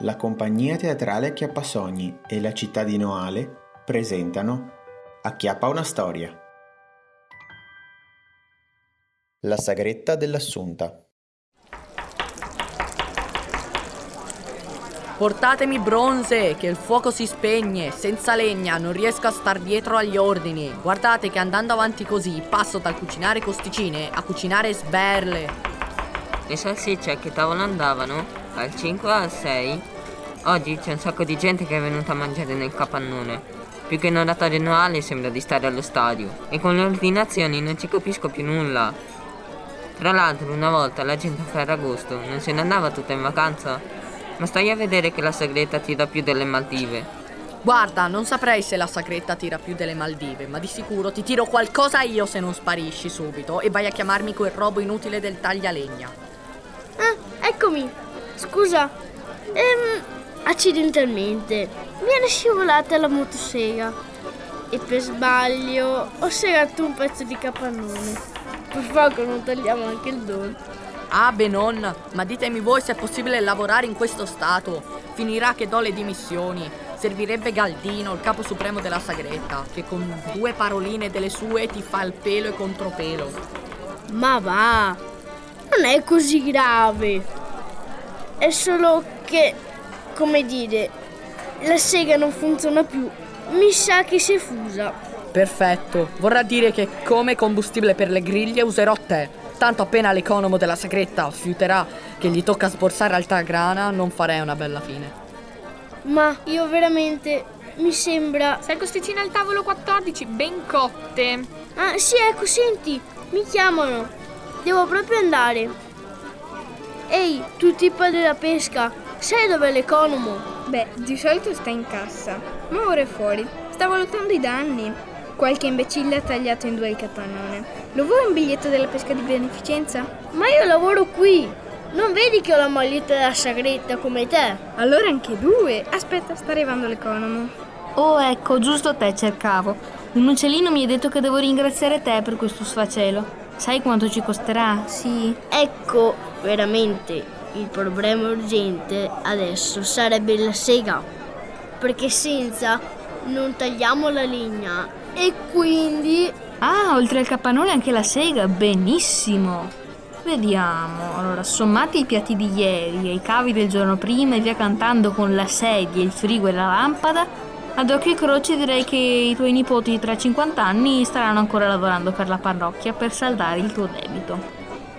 la compagnia teatrale Acchiappasogni e la città di Noale presentano Acchiappa una storia. La sagretta dell'Assunta. Portatemi bronze, che il fuoco si spegne. Senza legna non riesco a star dietro agli ordini. Guardate che andando avanti così passo dal cucinare costicine a cucinare sberle. Le salsicce a che tavola andavano? Al 5 o al 6? Oggi c'è un sacco di gente che è venuta a mangiare nel capannone. Più che in oratorio annuale sembra di stare allo stadio. E con le ordinazioni non ci capisco più nulla. Tra l'altro, una volta la gente a Ferragosto non se ne andava tutta in vacanza? Ma stai a vedere che la segreta tira più delle Maldive. Guarda, non saprei se la sagretta tira più delle Maldive, ma di sicuro ti tiro qualcosa io se non sparisci subito e vai a chiamarmi quel robo inutile del taglialegna. Ah, eccomi! Scusa, ehm, accidentalmente mi è scivolata la motosega e per sbaglio ho segato un pezzo di capannone. Per poco non tagliamo anche il dono. Ah, beh, ma ditemi voi se è possibile lavorare in questo stato. Finirà che do le dimissioni. Servirebbe Galdino, il capo supremo della Sagretta, che con due paroline delle sue ti fa il pelo e contropelo. Ma va, non è così grave. È solo che, come dire, la sega non funziona più. Mi sa che si è fusa. Perfetto. Vorrà dire che come combustibile per le griglie userò te. Tanto appena l'economo della segreta fiuterà che gli tocca sborsare alta grana, non farei una bella fine. Ma io veramente mi sembra. Sei costicina al tavolo 14, ben cotte. Ah, sì, ecco, senti, mi chiamano. Devo proprio andare. Ehi, tu tipo della pesca, sai dove è l'economo? Beh, di solito sta in cassa, ma ora è fuori. Sta valutando i danni. Qualche imbecille ha tagliato in due il capannone. Lo vuoi un biglietto della pesca di beneficenza? Ma io lavoro qui! Non vedi che ho la maglietta della sagretta come te? Allora anche due. Aspetta, sta arrivando l'economo. Oh, ecco, giusto te cercavo. Un uccellino mi ha detto che devo ringraziare te per questo sfacelo. Sai quanto ci costerà? Sì. Ecco, veramente il problema urgente adesso sarebbe la sega. Perché senza non tagliamo la legna e quindi... Ah, oltre al capannone anche la sega, benissimo. Vediamo, allora sommati i piatti di ieri e i cavi del giorno prima e via cantando con la sedia, il frigo e la lampada, ad occhio e croce direi che i tuoi nipoti tra 50 anni staranno ancora lavorando per la parrocchia per saldare il tuo debito.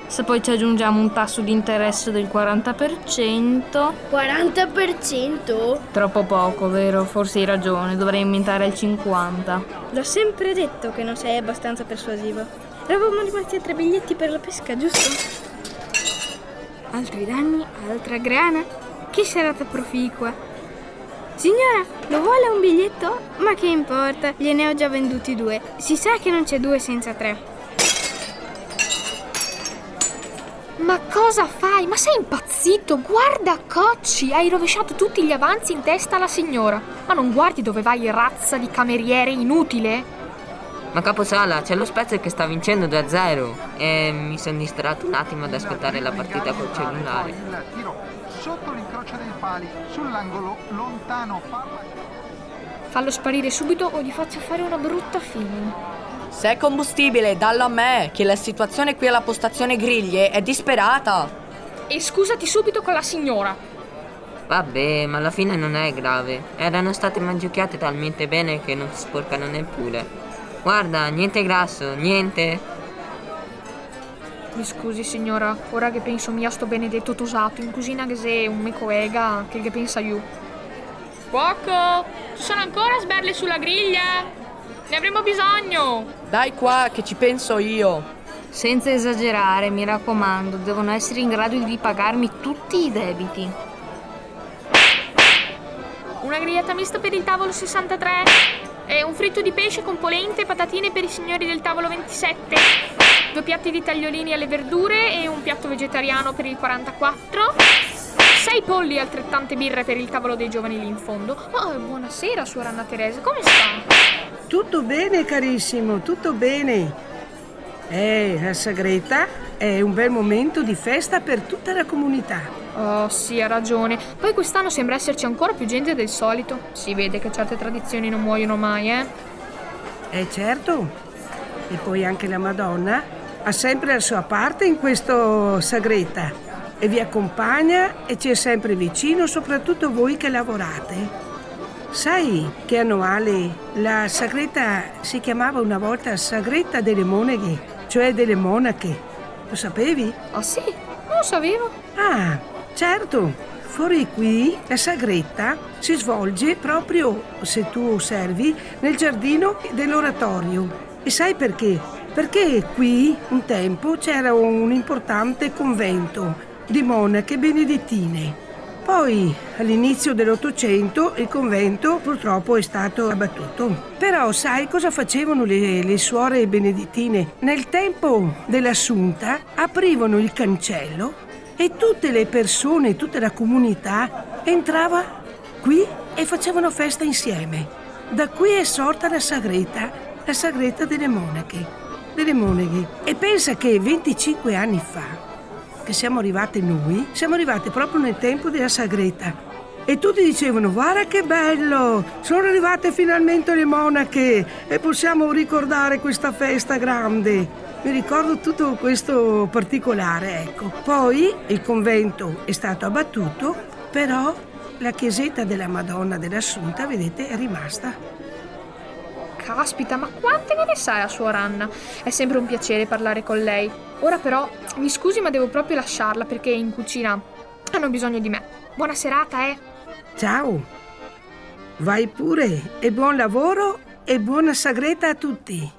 Se poi ci aggiungiamo un tasso di interesse del 40%... 40%? Troppo poco, vero? Forse hai ragione, dovrei aumentare il 50%. L'ho sempre detto che non sei abbastanza persuasivo. Eravamo rimasti a tre biglietti per la pesca, giusto? Altri danni, altra grana. Che serata proficua. Signora, lo vuole un biglietto? Ma che importa, gliene ho già venduti due. Si sa che non c'è due senza tre. Ma cosa fai? Ma sei impazzito? Guarda, Cocci, hai rovesciato tutti gli avanzi in testa alla signora. Ma non guardi dove vai, razza di cameriere inutile? Ma caposala, c'è lo Spezia che sta vincendo 2-0 e mi sono distratto un attimo ad ascoltare la partita col cellulare sotto l'incrocio dei pali, sull'angolo, lontano. Fallo sparire subito o gli faccio fare una brutta fine. Se è combustibile, dallo a me, che la situazione qui alla postazione Griglie è disperata. E scusati subito con la signora. Vabbè, ma alla fine non è grave. Erano state mangiucchiate talmente bene che non si sporcano neppure. Guarda, niente grasso, niente. Mi scusi signora, ora che penso mia sto benedetto tosato in cucina che se un me coega che che pensa io. Cuoco, ci sono ancora sberle sulla griglia? Ne avremo bisogno! Dai qua che ci penso io. Senza esagerare, mi raccomando, devono essere in grado di pagarmi tutti i debiti. Una grigliata mista per il tavolo 63 e un fritto di pesce con polente e patatine per i signori del tavolo 27 due piatti di tagliolini alle verdure e un piatto vegetariano per il 44. Sei polli e altrettante birre per il tavolo dei giovani lì in fondo. Oh, buonasera, suora Anna Teresa, come sta? Tutto bene, carissimo, tutto bene. Ehi, la segreta? è un bel momento di festa per tutta la comunità. Oh, sì, ha ragione. Poi quest'anno sembra esserci ancora più gente del solito. Si vede che certe tradizioni non muoiono mai, eh? Eh certo. E poi anche la Madonna ha sempre la sua parte in questo sagreta e vi accompagna e ci è sempre vicino, soprattutto voi che lavorate. Sai che a Noale la sagreta si chiamava una volta sagreta delle moneghe, cioè delle monache. Lo sapevi? Oh sì, non lo sapevo. Ah, certo. Fuori qui la sagretta si svolge proprio, se tu osservi, nel giardino dell'oratorio. E sai perché? Perché qui un tempo c'era un importante convento di monache benedettine. Poi, all'inizio dell'Ottocento, il convento purtroppo è stato abbattuto. Però sai cosa facevano le, le suore benedettine? Nel tempo dell'assunta aprivano il cancello e tutte le persone, tutta la comunità entrava qui e facevano festa insieme. Da qui è sorta la sagreta, la sagreta delle monache, delle moneghe. E pensa che 25 anni fa che siamo arrivate noi, siamo arrivate proprio nel tempo della Sagreta. E tutti dicevano, guarda che bello, sono arrivate finalmente le monache e possiamo ricordare questa festa grande. Mi ricordo tutto questo particolare, ecco. Poi il convento è stato abbattuto, però la chiesetta della Madonna dell'Assunta, vedete, è rimasta. Caspita, ma quante ne sai a suora Anna? È sempre un piacere parlare con lei. Ora però, mi scusi ma devo proprio lasciarla perché in cucina hanno bisogno di me. Buona serata, eh! Ciao! Vai pure e buon lavoro e buona sagreta a tutti!